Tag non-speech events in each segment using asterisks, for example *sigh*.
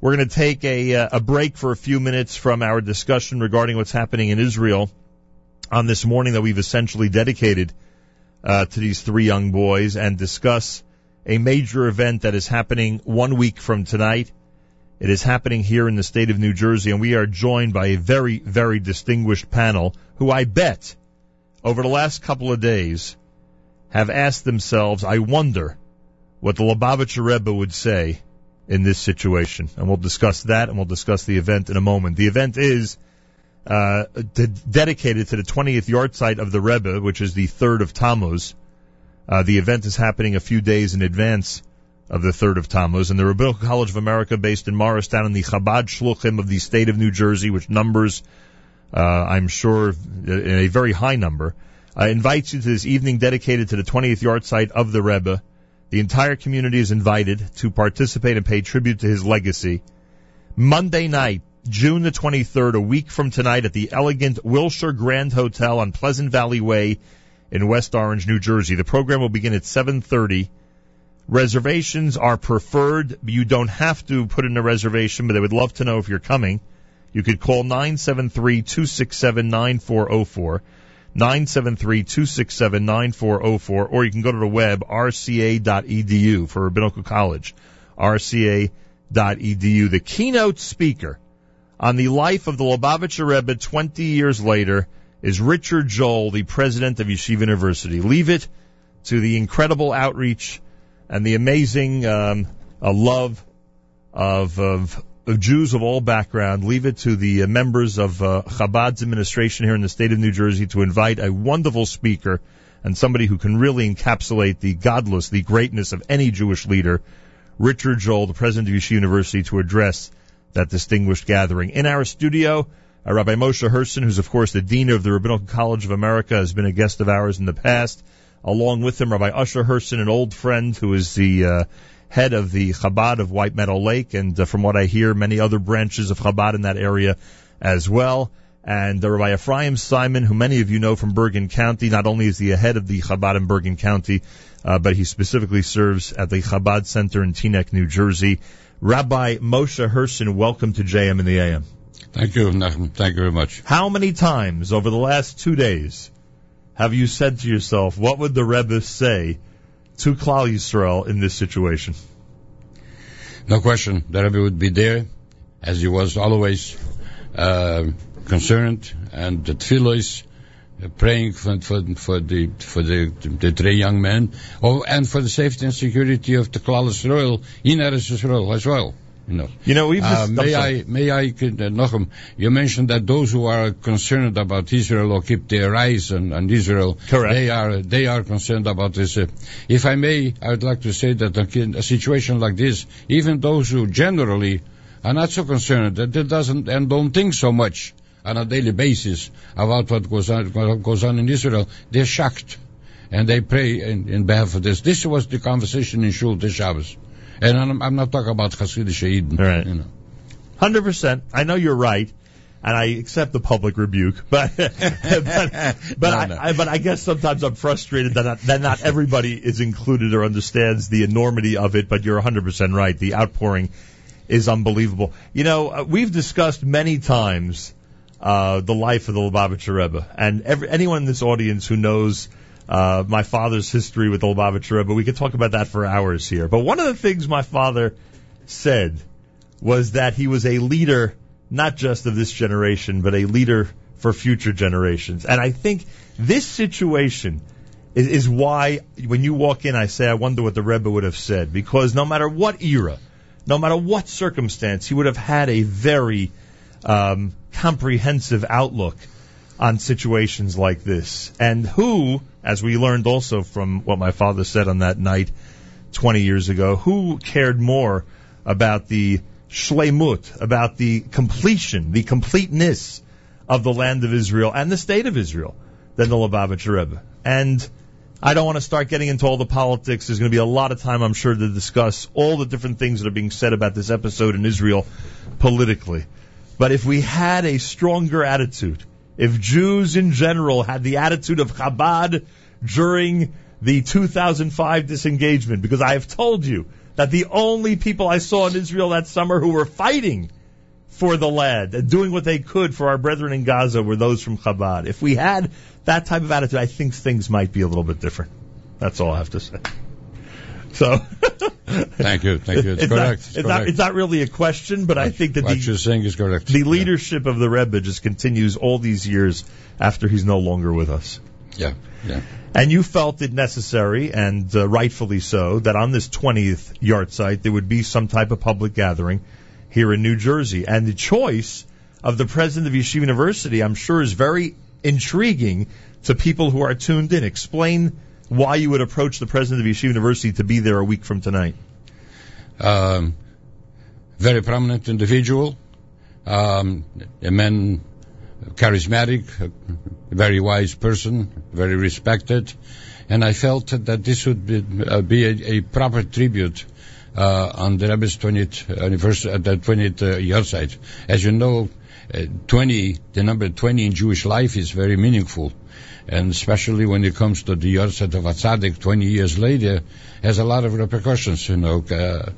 We're going to take a, uh, a break for a few minutes from our discussion regarding what's happening in Israel on this morning that we've essentially dedicated uh, to these three young boys and discuss a major event that is happening one week from tonight. It is happening here in the state of New Jersey, and we are joined by a very, very distinguished panel who I bet over the last couple of days have asked themselves, I wonder what the Lubavitcher Rebbe would say in this situation. And we'll discuss that and we'll discuss the event in a moment. The event is uh, de- dedicated to the 20th yahrzeit of the Rebbe, which is the 3rd of Tammuz. Uh, the event is happening a few days in advance of the 3rd of Tammuz. And the Rabbinical College of America, based in Morristown in the Chabad Shluchim of the state of New Jersey, which numbers, uh, I'm sure, a very high number, uh, invites you to this evening dedicated to the 20th yahrzeit of the Rebbe. The entire community is invited to participate and pay tribute to his legacy. Monday night, June the 23rd, a week from tonight at the elegant Wilshire Grand Hotel on Pleasant Valley Way in West Orange, New Jersey. The program will begin at 7:30. Reservations are preferred. You don't have to put in a reservation, but they would love to know if you're coming. You could call 973-267-9404. 973-267-9404, or you can go to the web, rca.edu for Rabbinical College, rca.edu. The keynote speaker on the life of the Lubavitcher Rebbe 20 years later is Richard Joel, the president of Yeshiva University. Leave it to the incredible outreach and the amazing um, uh, love of, of of Jews of all background. Leave it to the uh, members of uh, Chabad's administration here in the state of New Jersey to invite a wonderful speaker and somebody who can really encapsulate the gadlus, the greatness of any Jewish leader, Richard Joel, the president of Yeshiva University, to address that distinguished gathering. In our studio, uh, Rabbi Moshe Herson, who's of course the dean of the Rabbinical College of America, has been a guest of ours in the past. Along with him, Rabbi Usher Herson, an old friend who is the uh, head of the Chabad of White Meadow Lake, and uh, from what I hear, many other branches of Chabad in that area as well. And uh, Rabbi Ephraim Simon, who many of you know from Bergen County, not only is he a head of the Chabad in Bergen County, uh, but he specifically serves at the Chabad Center in Teaneck, New Jersey. Rabbi Moshe Herson, welcome to JM in the AM. Thank you, Nachum. Thank you very much. How many times over the last two days have you said to yourself, what would the Rebbe say to Klal Yisrael in this situation? No question. The Rebbe would be there, as he was always uh, concerned, and the tefillos, uh, praying for, for, for the for the, the three young men, oh, and for the safety and security of the Klal Yisrael in Eretz Yisrael as well. You know, you know uh, may I may I uh, Nochem, you mentioned that those who are concerned about Israel or keep their eyes on, on Israel, Correct. they are they are concerned about this. Uh, if I may, I would like to say that a, a situation like this, even those who generally are not so concerned, that it doesn't and don't think so much on a daily basis about what goes on what goes on in Israel, they're shocked, and they pray in, in behalf of this. This was the conversation in Shul this Shabbos. And I'm, I'm not talking about Hasidic Eden. Right. You know. Hundred percent. I know you're right, and I accept the public rebuke. But *laughs* but, but No, I, no. I but I guess sometimes I'm frustrated that not, that not everybody is included or understands the enormity of it. But you're 100 percent right. The outpouring is unbelievable. You know, uh, we've discussed many times uh, the life of the Lubavitcher Rebbe, and every, anyone in this audience who knows uh, my father's history with the Lubavitcher Rebbe, we could talk about that for hours here. But one of the things my father said was that he was a leader, not just of this generation, but a leader for future generations. And I think this situation is, is why when you walk in, I say, I wonder what the Rebbe would have said. Because no matter what era, no matter what circumstance, he would have had a very um, comprehensive outlook on situations like this. And who, as we learned also from what my father said on that night 20 years ago, who cared more about the shlemut, about the completion, the completeness of the land of Israel and the state of Israel than the Lubavitcher Rebbe? And I don't want to start getting into all the politics. There's going to be a lot of time, I'm sure, to discuss all the different things that are being said about this episode in Israel politically. But if we had a stronger attitude, if Jews in general had the attitude of Chabad during the 2005 disengagement, because I have told you that the only people I saw in Israel that summer who were fighting for the land and doing what they could for our brethren in Gaza were those from Chabad. If we had that type of attitude, I think things might be a little bit different. That's all I have to say. So, *laughs* thank you, thank you. It's, it's correct. Not, it's, it's, correct. Not, it's not really a question, but what, I think that what the, you're saying is correct. The leadership yeah. of the Rebbe just continues all these years after he's no longer with us. Yeah, yeah. And you felt it necessary, and uh, rightfully so, that on this 20th yahrzeit there would be some type of public gathering here in New Jersey. And the choice of the president of Yeshiva University, I'm sure, is very intriguing to people who are tuned in. Explain why you would approach the president of Yeshiva University to be there a week from tonight. Um, very prominent individual, um, a man, charismatic, very wise person, very respected, and I felt that this would be, uh, be a, a, proper tribute uh, on the Rebbe's 20th anniversary, uh, the 20th yahrzeit. As you know, 20, the number 20 in Jewish life is very meaningful and especially when it comes to the Yahrzeit of Atzadik 20 years later, has a lot of repercussions, you know. Uh,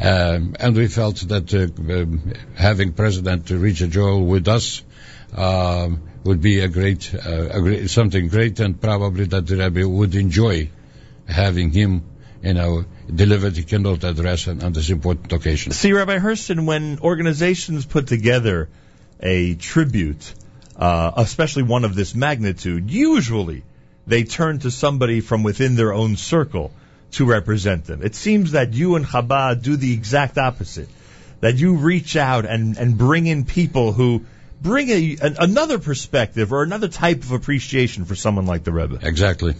um, and we felt that uh, um, having President Richard Joel with us um, would be a great, uh, a great, something great, and probably that the Rebbe would enjoy having him, you know, deliver the keynote address on, on this important occasion. See, Rabbi Herson, when organizations put together a tribute uh, especially one of this magnitude, usually they turn to somebody from within their own circle to represent them. It seems that you and Chabad do the exact opposite. That you reach out and, and bring in people who bring a, an, another perspective or another type of appreciation for someone like the Rebbe. Exactly.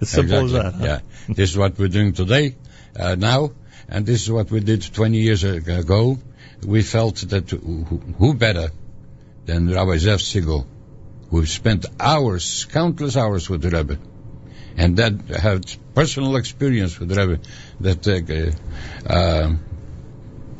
As simple exactly. as that. Huh? Yeah. this is what we're doing today, uh, now, and this is what we did 20 years ago. We felt that who, who better than Rabbi Zev Segal, who spent hours, countless hours with the Rebbe, and that had personal experience with the Rebbe. That uh, uh,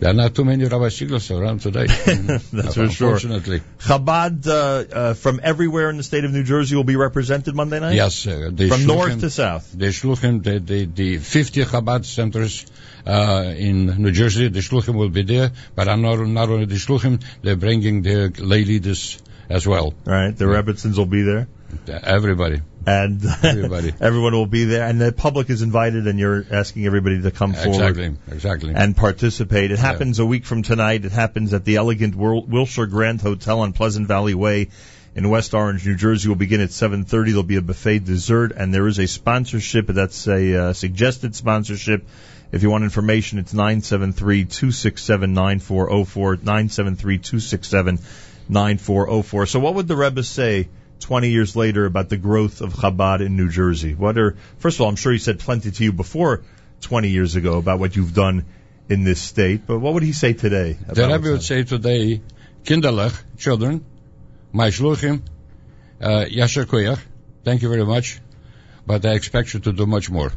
there are not too many Rabbi Segals around today. *laughs* That's for sure. Unfortunately, Chabad uh, uh, from everywhere in the state of New Jersey will be represented Monday night. Yes, uh, from shluchim, north to south. The shluchim, the, the, the 50 Chabad centers uh, in New Jersey, the shluchim will be there. But not, not only the shluchim, they're bringing their lay leaders as well. Right, the yeah. Rebbitzins will be there. Everybody. And *laughs* everybody. everyone will be there, and the public is invited, and you're asking everybody to come forward exactly, exactly. and participate. It happens yeah. a week from tonight. It happens at the elegant Wilshire Grand Hotel on Pleasant Valley Way in West Orange, New Jersey. Will begin at 7:30. There'll be a buffet dessert, and there is a sponsorship. That's a uh, suggested sponsorship. If you want information, it's 973-267-9404, 973-267-9404. So what would the Rebbe say 20 years later about the growth of Chabad in New Jersey? What are, first of all, I'm sure he said plenty to you before 20 years ago about what you've done in this state, but what would he say today? The Rebbe would say today, kinderlich, children, my shluchim, uh, yasher koyach, thank you very much, but I expect you to do much more.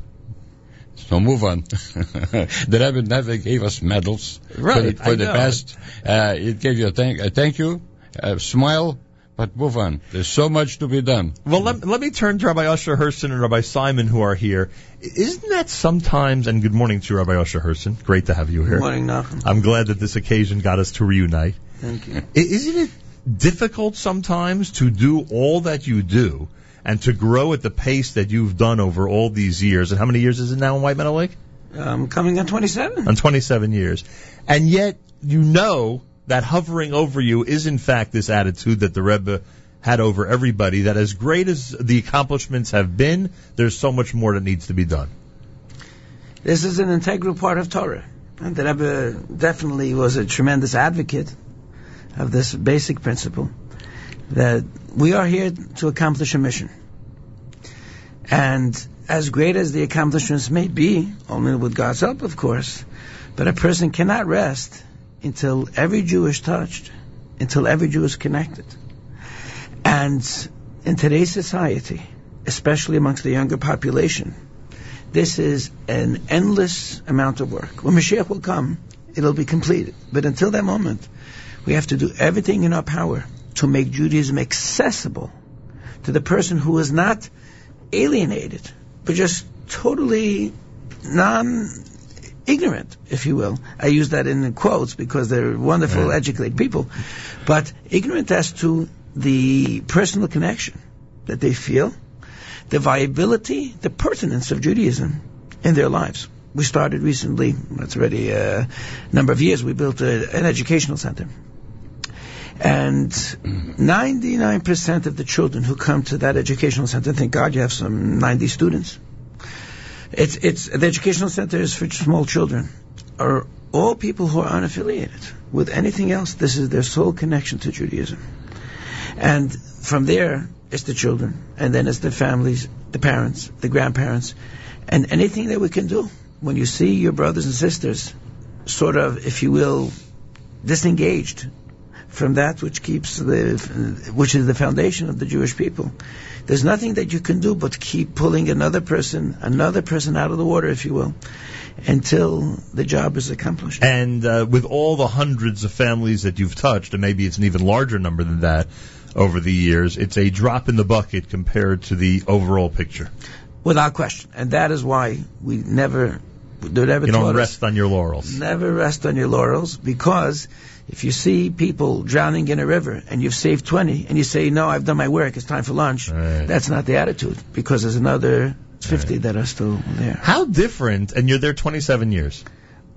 So move on. *laughs* the Rebbe never gave us medals right, for, for the past. Uh, it gave you a thank, a thank you, a smile, but move on. There's so much to be done. Well, let, let me turn to Rabbi Usher Herson and Rabbi Simon who are here. Isn't that sometimes, and good morning to you, Rabbi Usher Herson. Great to have you here. Good morning, Nachum. I'm glad that this occasion got us to reunite. Thank you. Isn't it difficult sometimes to do all that you do and to grow at the pace that you've done over all these years? And how many years is it now in White Meadow Lake? Um, coming on 27. On 27 years. And yet, you know that hovering over you is in fact this attitude that the Rebbe had over everybody, that as great as the accomplishments have been, there's so much more that needs to be done. This is an integral part of Torah. And the Rebbe definitely was a tremendous advocate of this basic principle that we are here to accomplish a mission. And as great as the accomplishments may be, only with God's help, of course, but a person cannot rest until every Jew is touched, until every Jew is connected. And in today's society, especially amongst the younger population, this is an endless amount of work. When Mashiach will come, it'll be completed. But until that moment, we have to do everything in our power to make Judaism accessible to the person who is not alienated, but just totally non ignorant, if you will. I use that in quotes because they're wonderful, Right. educated people, but ignorant as to the personal connection that they feel, the viability, the pertinence of Judaism in their lives. We started recently, it's already a number of years, we built a, an educational center. And 99% of the children who come to that educational center, thank God you have some 90 students. It's, it's, the educational center is for small children, are all people who are unaffiliated with anything else. This is their sole connection to Judaism. And from there, it's the children, and then it's the families, the parents, the grandparents, and anything that we can do. When you see your brothers and sisters, sort of, if you will, disengaged from that which keeps the, which is the foundation of the Jewish people. There's nothing that you can do but keep pulling another person, another person out of the water, if you will, until the job is accomplished. And uh, with all the hundreds of families that you've touched, and maybe it's an even larger number than that over the years, it's a drop in the bucket compared to the overall picture. Without question. And that is why we never, never You don't us- rest on your laurels. Never rest on your laurels because if you see people drowning in a river and you've saved 20 and you say, no, I've done my work, it's time for lunch, Right. that's not the attitude because there's another 50 that are still there. How different, and you're there 27 years.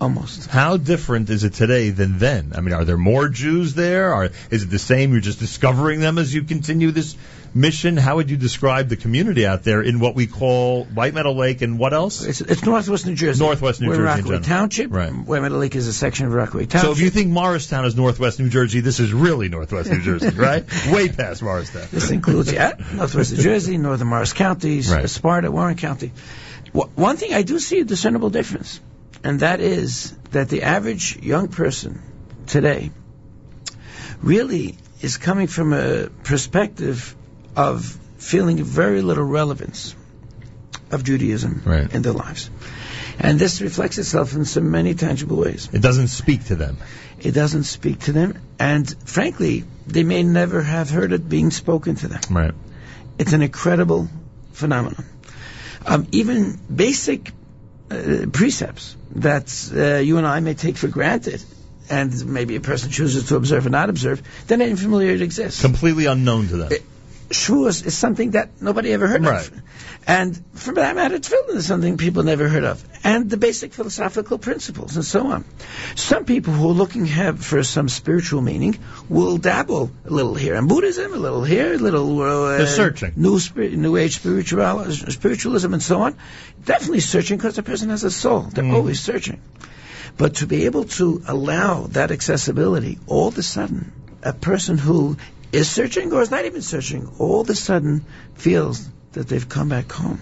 Almost. How different is it today than then? I mean, are there more Jews there? Are, is it the same? You're just discovering them as you continue this mission? How would you describe the community out there in what we call White Meadow Lake and what else? It's, it's Northwest New Jersey. Northwest New We're Jersey Rockaway. Township. Right. Where Meadow Lake is a section of Rockaway Township. So if you think Morristown is Northwest New Jersey, this is really Northwest New Jersey, *laughs* right? Way past Morristown. This includes, yeah, Northwest New Jersey, Northern Morris counties, Right. Sparta, Warren County. One thing I do see a discernible difference, and that is that the average young person today really is coming from a perspective of feeling very little relevance of Judaism Right. in their lives. And this reflects itself in so many tangible ways. It doesn't speak to them. It doesn't speak to them, and frankly, they may never have heard it being spoken to them. Right. It's an incredible phenomenon. Um, even basic uh, precepts that uh, you and I may take for granted, and maybe a person chooses to observe or not observe, they're not even familiar it exists. Completely unknown to them. It- Shavuos is something that nobody ever heard Right. of. And for that matter, Tefillin is something people never heard of. And the basic philosophical principles and so on. Some people who are looking have, for some spiritual meaning will dabble a little here in Buddhism, a little here, a little... Uh, They're searching. New, spir- new Age spiritual, spiritualism and so on. Definitely searching because the person has a soul. They're Mm. always searching. But to be able to allow that accessibility, all of a sudden, a person who is searching or is not even searching, all of a sudden feels that they've come back home.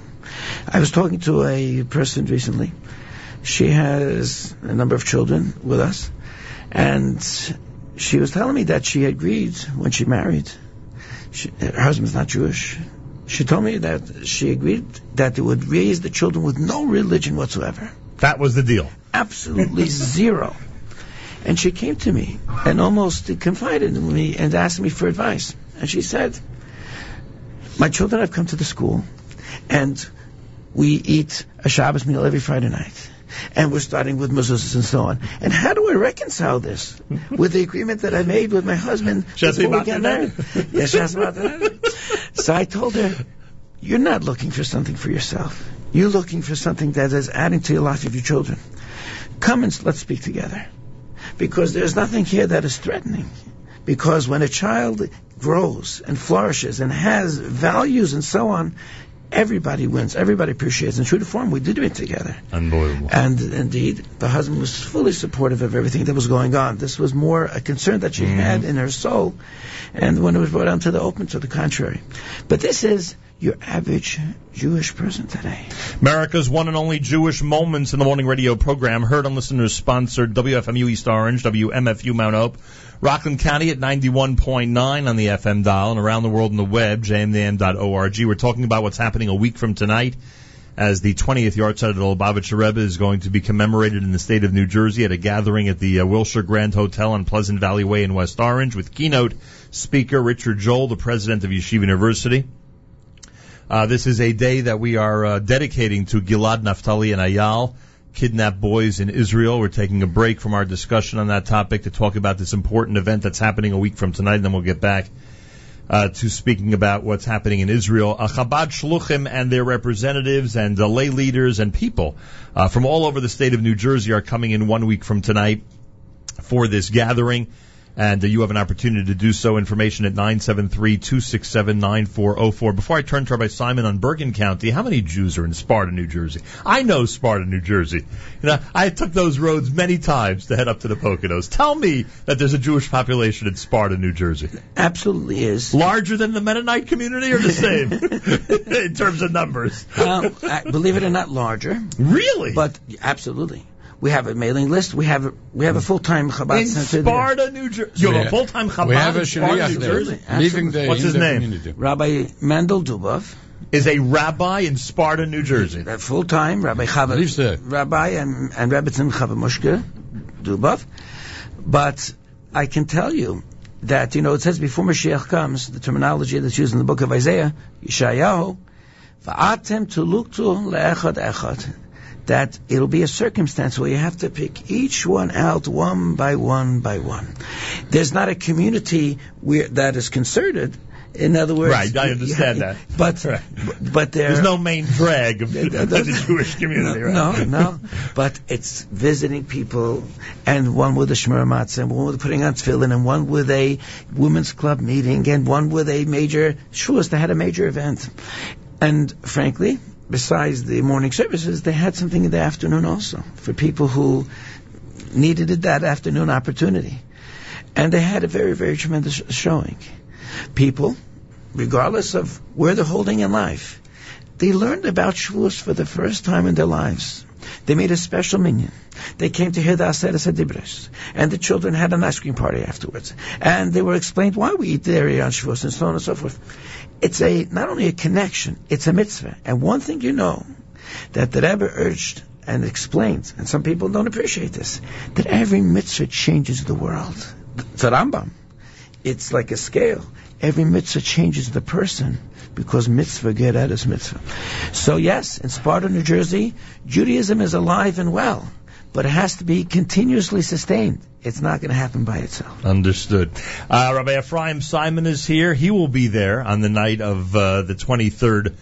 I was talking to a person recently. She has a number of children with us, and she was telling me that she agreed when she married. She, her husband's not Jewish. She told me that she agreed that they would raise the children with no religion whatsoever That was the deal. absolutely *laughs* zero. And she came to me and almost confided in me and asked me for advice. And she said, My children have come to the school and we eat a Shabbos meal every Friday night. And we're starting with mezuzahs and so on. And how do I reconcile this with the agreement that I made with my husband before we got married? Yes, So I told her, you're not looking for something for yourself. You're looking for something that is adding to your life of your children. Come and let's speak together. Because there's nothing here that is threatening. Because when a child grows and flourishes and has values and so on, everybody wins. Everybody appreciates. In true to form, we did it together. Unbelievable. And indeed, the husband was fully supportive of everything that was going on. This was more a concern that she mm-hmm. had in her soul. And when it was brought out to the open, to the contrary. But this is your average Jewish person today. America's one and only Jewish Moments in the Morning radio program, heard on listeners sponsored WFMU East Orange, WMFU Mount Hope, Rockland County at 91.9 on the FM dial, and around the world on the web, jmnam.org. We're talking about what's happening a week from tonight as the 20th Yartzeit of the Lubavitcher Rebbe is going to be commemorated in the state of New Jersey at a gathering at the uh, Wilshire Grand Hotel on Pleasant Valley Way in West Orange with keynote speaker Richard Joel, the president of Yeshiva University. Uh, this is a day that we are uh, dedicating to Gilad Naftali and Eyal kidnapped boys in Israel. We're taking a break from our discussion on that topic to talk about this important event that's happening a week from tonight, and then we'll get back uh, to speaking about what's happening in Israel. Uh, Chabad Shluchim and their representatives and uh, lay leaders and people uh, from all over the state of New Jersey are coming in one week from tonight for this gathering and uh, you have an opportunity to do so. Information at 973-267-9404. Before I turn to Rabbi Simon on Bergen County, how many Jews are in Sparta, New Jersey? I know Sparta, New Jersey. You know, I took those roads many times to head up to the Poconos. Tell me that there's a Jewish population in Sparta, New Jersey. Absolutely is. Larger than the Mennonite community or the same *laughs* *laughs* in terms of numbers? Uh, believe it or not, larger. Really? But absolutely. We have a mailing list. We have a, we have a full time Chabad in center Sparta, there. New Jersey. You have a full time Chabad We have a in Sparta, New Jersey. living there What's his the name? community. Rabbi Mendel Dubov, Is a rabbi in Sparta, New Jersey. that full time Rabbi Chava, Lives there. Rabbi and and Rebbetzin Chava Mushke Dubov. But I can tell you that you know it says before Mashiach comes, the terminology that's used in the book of Isaiah, Yeshayahu, va'atem tuluktu le'echad echad. That it'll be a circumstance where you have to pick each one out one by one by one. There's not a community where that is concerted. In other words, Right, I understand you- that. But Right. but there There's no main drag of, *laughs* Yeah, of the Jewish community, right? no, no. But it's visiting people, and one with a shmur matzah, and one with putting on tefillin, and one with a women's club meeting, and one with a major shuas. They had a major event, and frankly, besides the morning services, they had something in the afternoon also for people who needed that afternoon opportunity, and they had a very, very tremendous showing. People, regardless of where they're holding in life, they learned about Shavuos for the first time in their lives. They made a special minyan. They came to hear the Aseret Adibres. And the children had an ice cream party afterwards. And they were explained why we eat dairy on Shavuos and so on and so forth. It's a, not only a connection, it's a mitzvah. And one thing you know, that the Rebbe urged and explained, and some people don't appreciate this, that every mitzvah changes the world. It's a Rambam. It's like a scale. Every mitzvah changes the person because mitzvah get at is mitzvah. So yes, in Sparta, New Jersey, Judaism is alive and well, but it has to be continuously sustained. It's not going to happen by itself. Understood. Uh, Rabbi Ephraim Simon is here. He will be there on the night of uh, the 23rd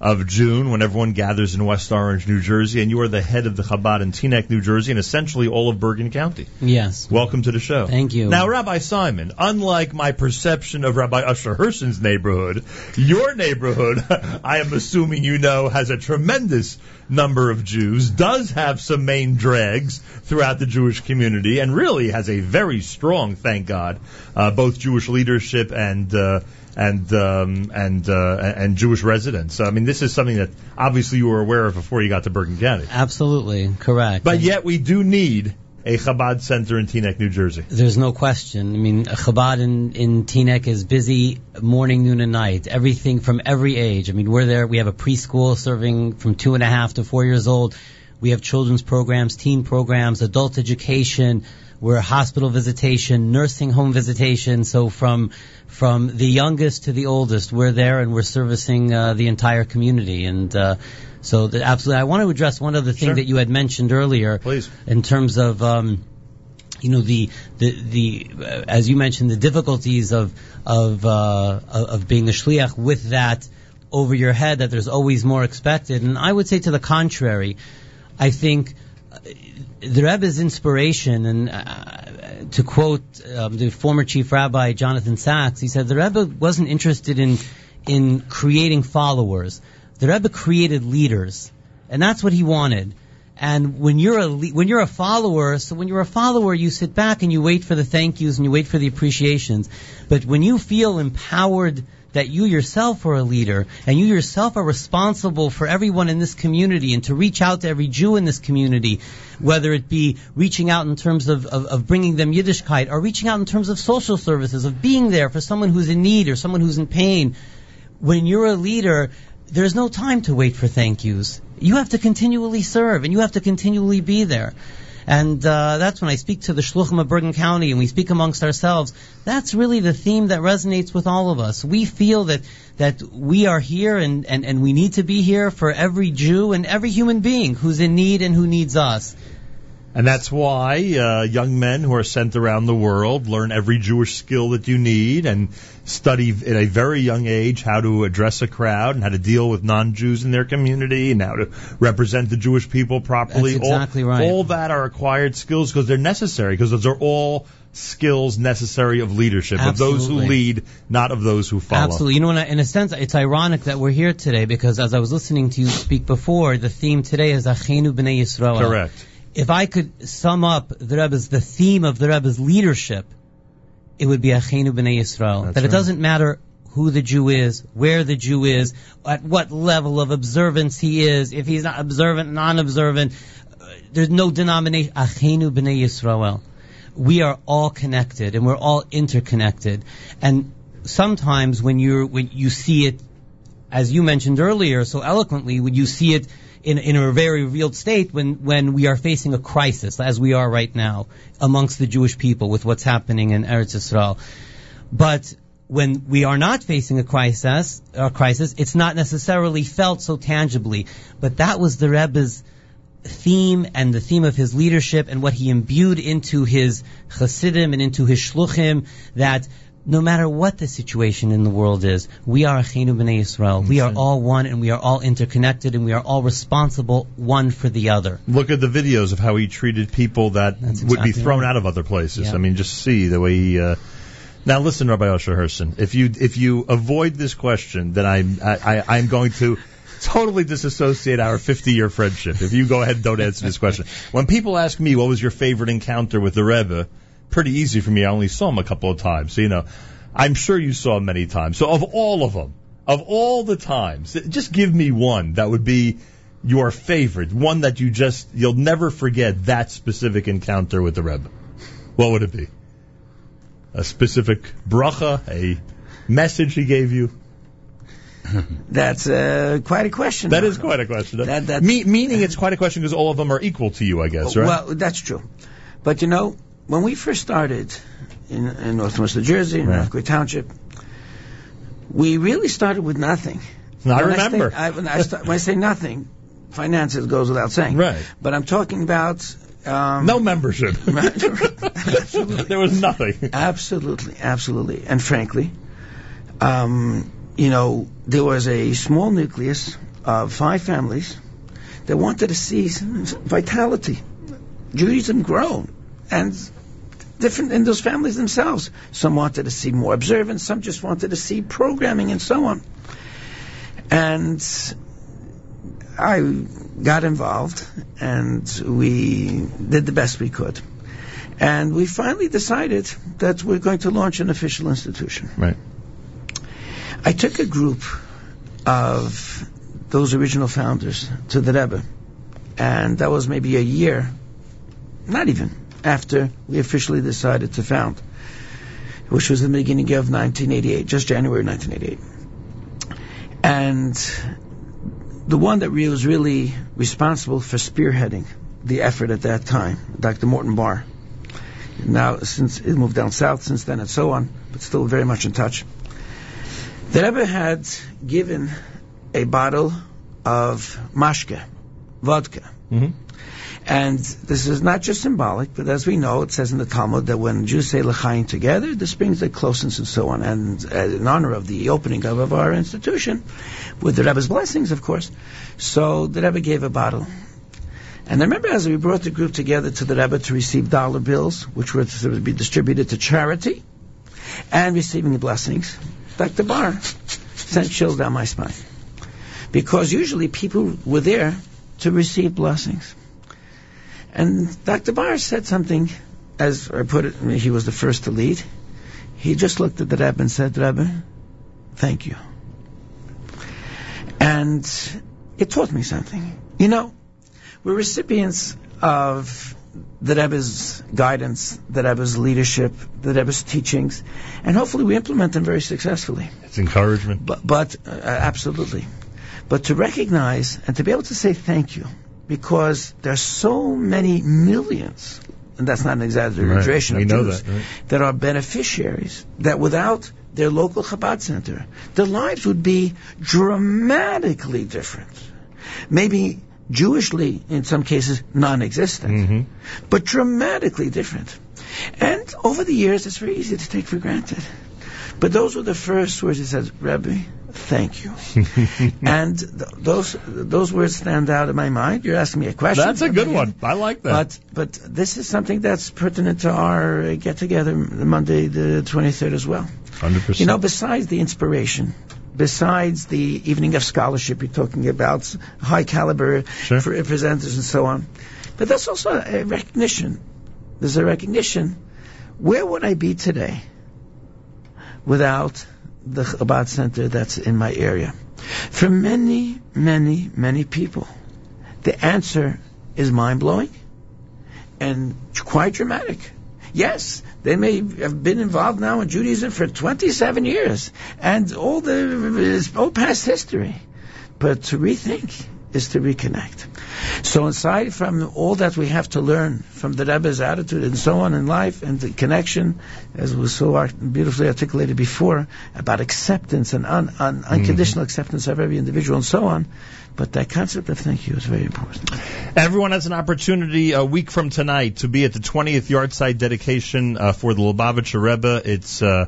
of June when everyone gathers in West Orange, New Jersey, and you are the head of the Chabad in Teaneck, New Jersey, and essentially all of Bergen County. Yes. Welcome to the show. Thank you. Now, Rabbi Simon, unlike my perception of Rabbi Usher Herson's neighborhood, your neighborhood, *laughs* I am assuming you know, has a tremendous number of Jews, does have some main drags throughout the Jewish community, and really has a very strong, thank God, uh, both Jewish leadership and uh, and um, and uh, and Jewish residents. So, I mean, this is something that obviously you were aware of before you got to Bergen County. Absolutely correct. But yet, we do need a Chabad center in Teaneck, New Jersey. There's no question. I mean, Chabad in, in Teaneck is busy morning, noon, and night. Everything from every age. I mean, we're there. We have a preschool serving from two and a half to four years old. We have children's programs, teen programs, adult education. We're hospital visitation, nursing home visitation. So from from the youngest to the oldest, we're there and we're servicing uh, the entire community. And uh, so, the, absolutely, I want to address one other thing Sure. that you had mentioned earlier Please. in terms of um, you know the the the uh, as you mentioned the difficulties of of uh, of being a shliach with that over your head that there's always more expected and I would say to the contrary I think uh, the Rebbe's inspiration and uh, to quote um, the former chief rabbi Jonathan Sacks he said the Rebbe wasn't interested in in creating followers the Rebbe created leaders and that's what he wanted and when you're a le- when you're a follower, so when you're a follower, you sit back and you wait for the thank yous and you wait for the appreciations. But when you feel empowered that you yourself are a leader and you yourself are responsible for everyone in this community and to reach out to every Jew in this community, whether it be reaching out in terms of, of, of bringing them Yiddishkeit or reaching out in terms of social services, of being there for someone who's in need or someone who's in pain, when you're a leader, there's no time to wait for thank yous. You have to continually serve and you have to continually be there. And uh, that's when I speak to the Shluchim of Bergen County and we speak amongst ourselves. That's really the theme that resonates with all of us. We feel that that we are here and, and, and we need to be here for every Jew and every human being who's in need and who needs us. And that's why uh, young men who are sent around the world learn every Jewish skill that you need and study at a very young age how to address a crowd and how to deal with non-Jews in their community and how to represent the Jewish people properly. That's exactly all, right. All that are acquired skills because they're necessary because those are all skills necessary of leadership, of those who lead, not of those who follow. Absolutely. You know, in a, in a sense, it's ironic that we're here today because as I was listening to you speak before, the theme today is Achenu B'nai Yisrael. Correct. If I could sum up the Rebbe's, the theme of the Rebbe's leadership, it would be Achenu B'nai Yisrael. That's that it right. doesn't matter who the Jew is, where the Jew is, at what level of observance he is, if he's not observant, non-observant, uh, there's no denomination. Achenu B'nai Yisrael. We are all connected and we're all interconnected. And sometimes when you're, when you see it, as you mentioned earlier so eloquently, when you see it in, in a very real state when, when we are facing a crisis, as we are right now, amongst the Jewish people with what's happening in Eretz Yisrael. But when we are not facing a crisis, a crisis, it's not necessarily felt so tangibly. But that was the Rebbe's theme and the theme of his leadership and what he imbued into his chassidim and into his Shluchim that no matter what the situation in the world is, we are Achenu B'nai Yisrael. We are all one and we are all interconnected and we are all responsible one for the other. Look at the videos of how he treated people that That's would be thrown right. out of other places. Yeah. I mean, just see the way he. Uh, now listen, Rabbi Osher Herson. If you if you avoid this question, then I'm I, I, I'm going to totally disassociate our 50 year friendship. If you go ahead and don't answer this question, when people ask me what was your favorite encounter with the Rebbe, pretty easy for me. I only saw him a couple of times. So, you know, I'm sure you saw him many times. So of all of them, of all the times, just give me one that would be your favorite, one that you just you'll never forget that specific encounter with the Rebbe. What would it be? A specific bracha, a message he gave you. *laughs* That's uh, quite a question. That is quite a question. That- Me- meaning it's quite a question because all of them are equal to you, I guess, right? Well, that's true. But you know, when we first started in, in northwest New Jersey, in Right. Rockaway Township, we really started with nothing. I When remember. say, I, when, I start, when I say nothing, finances goes without saying. Right. But I'm talking about. Um, no membership. *laughs* *laughs* There was nothing. Absolutely, absolutely. And frankly, um, you know, there was a small nucleus of five families that wanted to see some vitality, Judaism grow, and different in those families themselves. Some wanted to see more observance, some just wanted to see programming and so on. And I got involved, and we did the best we could. And we finally decided that we're going to launch an official institution. Right. I took a group of those original founders to the Rebbe, and that was maybe a year, not even, after we officially decided to found, which was the beginning of 1988, just January 1988. And the one that was really responsible for spearheading the effort at that time, Dr. Morton Barr. Now, since it moved down south since then and so on, but still very much in touch. The Rebbe had given a bottle of mashke, vodka. Mhm. And this is not just symbolic, but as we know, it says in the Talmud that when Jews say l'chaim together, this brings their closeness and so on. And uh, in honor of the opening of, of our institution, with the Rebbe's blessings, of course, so the Rebbe gave a bottle. And I remember as we brought the group together to the Rebbe to receive dollar bills, which were to be distributed to charity, and receiving the blessings, Dr. Barr sent chills down my spine. Because usually people were there to receive blessings. And Dr. Barr said something, as I put it, he was the first to lead. He just looked at the Rebbe and said, Rebbe, thank you. And it taught me something. You know, we're recipients of the Rebbe's guidance, the Rebbe's leadership, the Rebbe's teachings, and hopefully we implement them very successfully. It's encouragement. But, but uh, absolutely. But to recognize and to be able to say thank you, because there's so many millions, and that's not an exaggeration Right. Of Jews, that, right. that are beneficiaries, that without their local Chabad center, their lives would be dramatically different. Maybe Jewishly, in some cases, non-existent, Mm-hmm. but dramatically different. And over the years, it's very easy to take for granted. But those were the first words he said, Rebbe, thank you. *laughs* and th- those those words stand out in my mind. You're asking me a question. That's a good one. I like that. But but this is something that's pertinent to our get together Monday the 23rd as well. Hundred percent. You know, besides the inspiration, besides the evening of scholarship you're talking about, high caliber Sure. for presenters and so on, but that's also a recognition. There's a recognition. Where would I be today without the Chabad Center that's in my area? For many, many, many people, the answer is mind blowing and quite dramatic. Yes, they may have been involved now in Judaism for 27 years and all the all past history. But to rethink is to reconnect. So aside from all that we have to learn from the Rebbe's attitude and so on in life and the connection, as was so beautifully articulated before, about acceptance and un- un- unconditional acceptance of every individual and so on, but that concept of thank you is very important. Everyone has an opportunity a week from tonight to be at the 20th Yahrzeit dedication uh, for the Lubavitcher Rebbe. It's uh,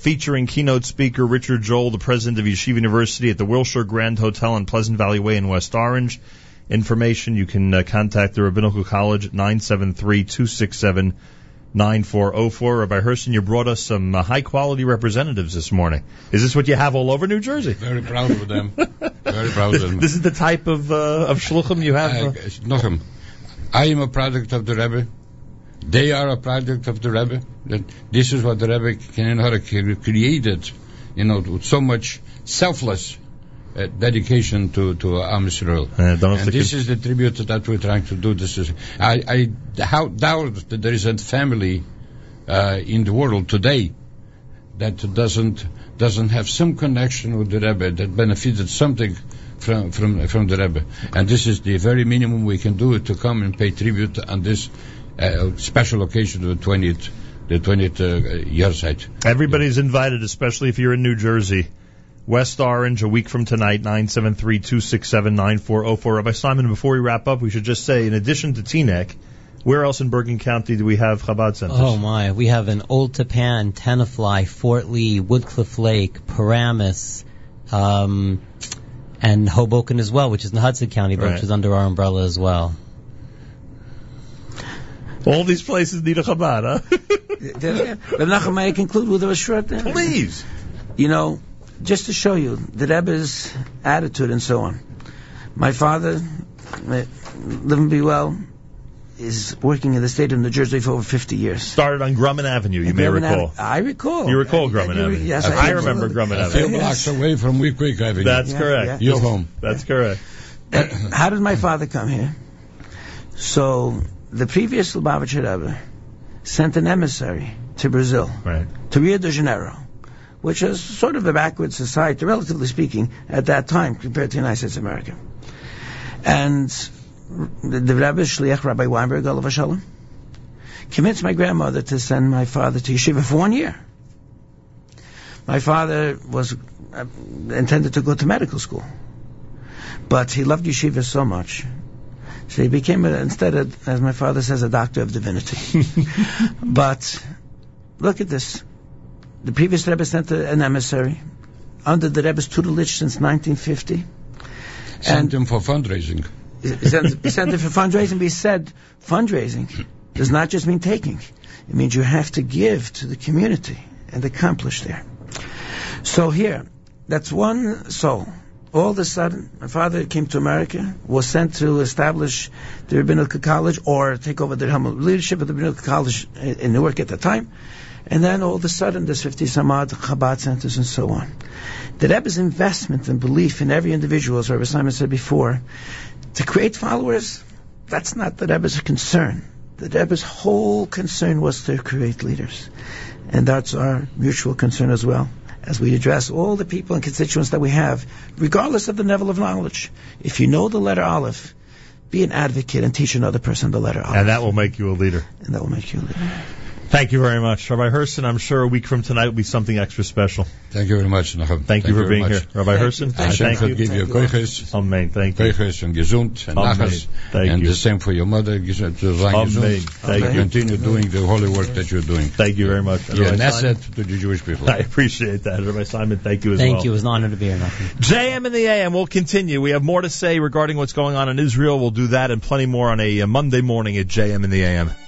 featuring keynote speaker Richard Joel, the president of Yeshiva University at the Wilshire Grand Hotel on Pleasant Valley Way in West Orange. Information, you can uh, contact the Rabbinical College at 973-267-9404. Rabbi Herson, you brought us some uh, high quality representatives this morning. Is this what you have all over New Jersey? Very proud of them. Very proud of them. This is the type of uh, of shluchim you have. Uh, uh, Nochem, I am a product of the Rebbe. They are a product of the Rebbe. That this is what the Rebbe Kenenhara created, you know, with so much selfless uh, dedication to to Am Yisrael. Uh, And this is the tribute that we're trying to do. This is I, I how, doubt that there is a family uh, in the world today that doesn't doesn't have some connection with the Rebbe that benefited something from from from the Rebbe. And this is the very minimum we can do to come and pay tribute on this uh, special occasion of the 20th the 20th uh, yahrzeit. Everybody's invited, especially if you're in New Jersey. West Orange, a week from tonight, 973-267-9404. Rabbi Simon, before we wrap up, we should just say, in addition to Teaneck, where else in Bergen County do we have Chabad centers? Oh my, we have an Old Tappan, Tenafly, Fort Lee, Woodcliff Lake, Paramus, um, and Hoboken as well, which is in Hudson County, but Right. which is under our umbrella as well. All these places need a Chabad, huh? *laughs* But Nachum, may I conclude with a short thing? Please. You know, just to show you the Rebbe's attitude and so on. My father, may- live and be well, is working in the state of New Jersey for over 50 years. Started on Grumman Avenue, you may Grumman recall. Ave- I recall. You recall And- Grumman and you- Avenue. Yes, I, I, remember Grumman A Avenue. few blocks away from Week Week Avenue. That's Yeah, correct. yeah. Your home. That's correct. How did my father come here? So the previous Lubavitcher Rebbe sent an emissary to Brazil, Right. to Rio de Janeiro, which is sort of a backward society, relatively speaking, at that time compared to the United States of America. And the, the Rebbe Shliach Rabbi Weinberg, Olav Shalom, convinced my grandmother to send my father to yeshiva for one year. My father was uh, intended to go to medical school, but he loved yeshiva so much, so he became, a, instead of, as my father says, a doctor of divinity. *laughs* but look at this. The previous Rebbe sent a- an emissary under the Rebbe's tutelage since 1950. Sent him for fundraising. He sent, sent it for fundraising. He said fundraising does not just mean taking. It means you have to give to the community and accomplish there. So here, that's one soul. All of a sudden, my father came to America, was sent to establish the Rabbinical College or take over the leadership of the Rabbinical College in in Newark at the time. And then all of a sudden, there's 50 some odd Chabad centers and so on. The Rebbe's investment and belief in every individual, as Rabbi Simon said before, to create followers, that's not the Rebbe's concern. The Rebbe's whole concern was to create leaders. And that's our mutual concern as well, as we address all the people and constituents that we have, regardless of the level of knowledge. If you know the letter Aleph, be an advocate and teach another person the letter Aleph. And that will make you a leader. And that will make you a leader. Thank you very much. Rabbi Herson, I'm sure a week from tonight will be something extra special. Thank you very much, Nachum. Thank, you for being much. here. Rabbi Thank Herson, you. Thank Hashem thank you. give you Thank you. koiches, Amen. Thank you. koiches and gesund and Amen. nachas. Thank and you. the same for your mother, gesund, to sein Amen. Thank you. Continue doing the holy work that you're doing. Thank you very much. You're Rabbi an Simon, asset to the Jewish people. *laughs* I appreciate that. Rabbi Simon, thank you as Thank well. Thank you. It was an honor to be here. Nothing. JM in the AM will continue. We have more to say regarding what's going on in Israel. We'll do that and plenty more on a uh, Monday morning at JM in the AM.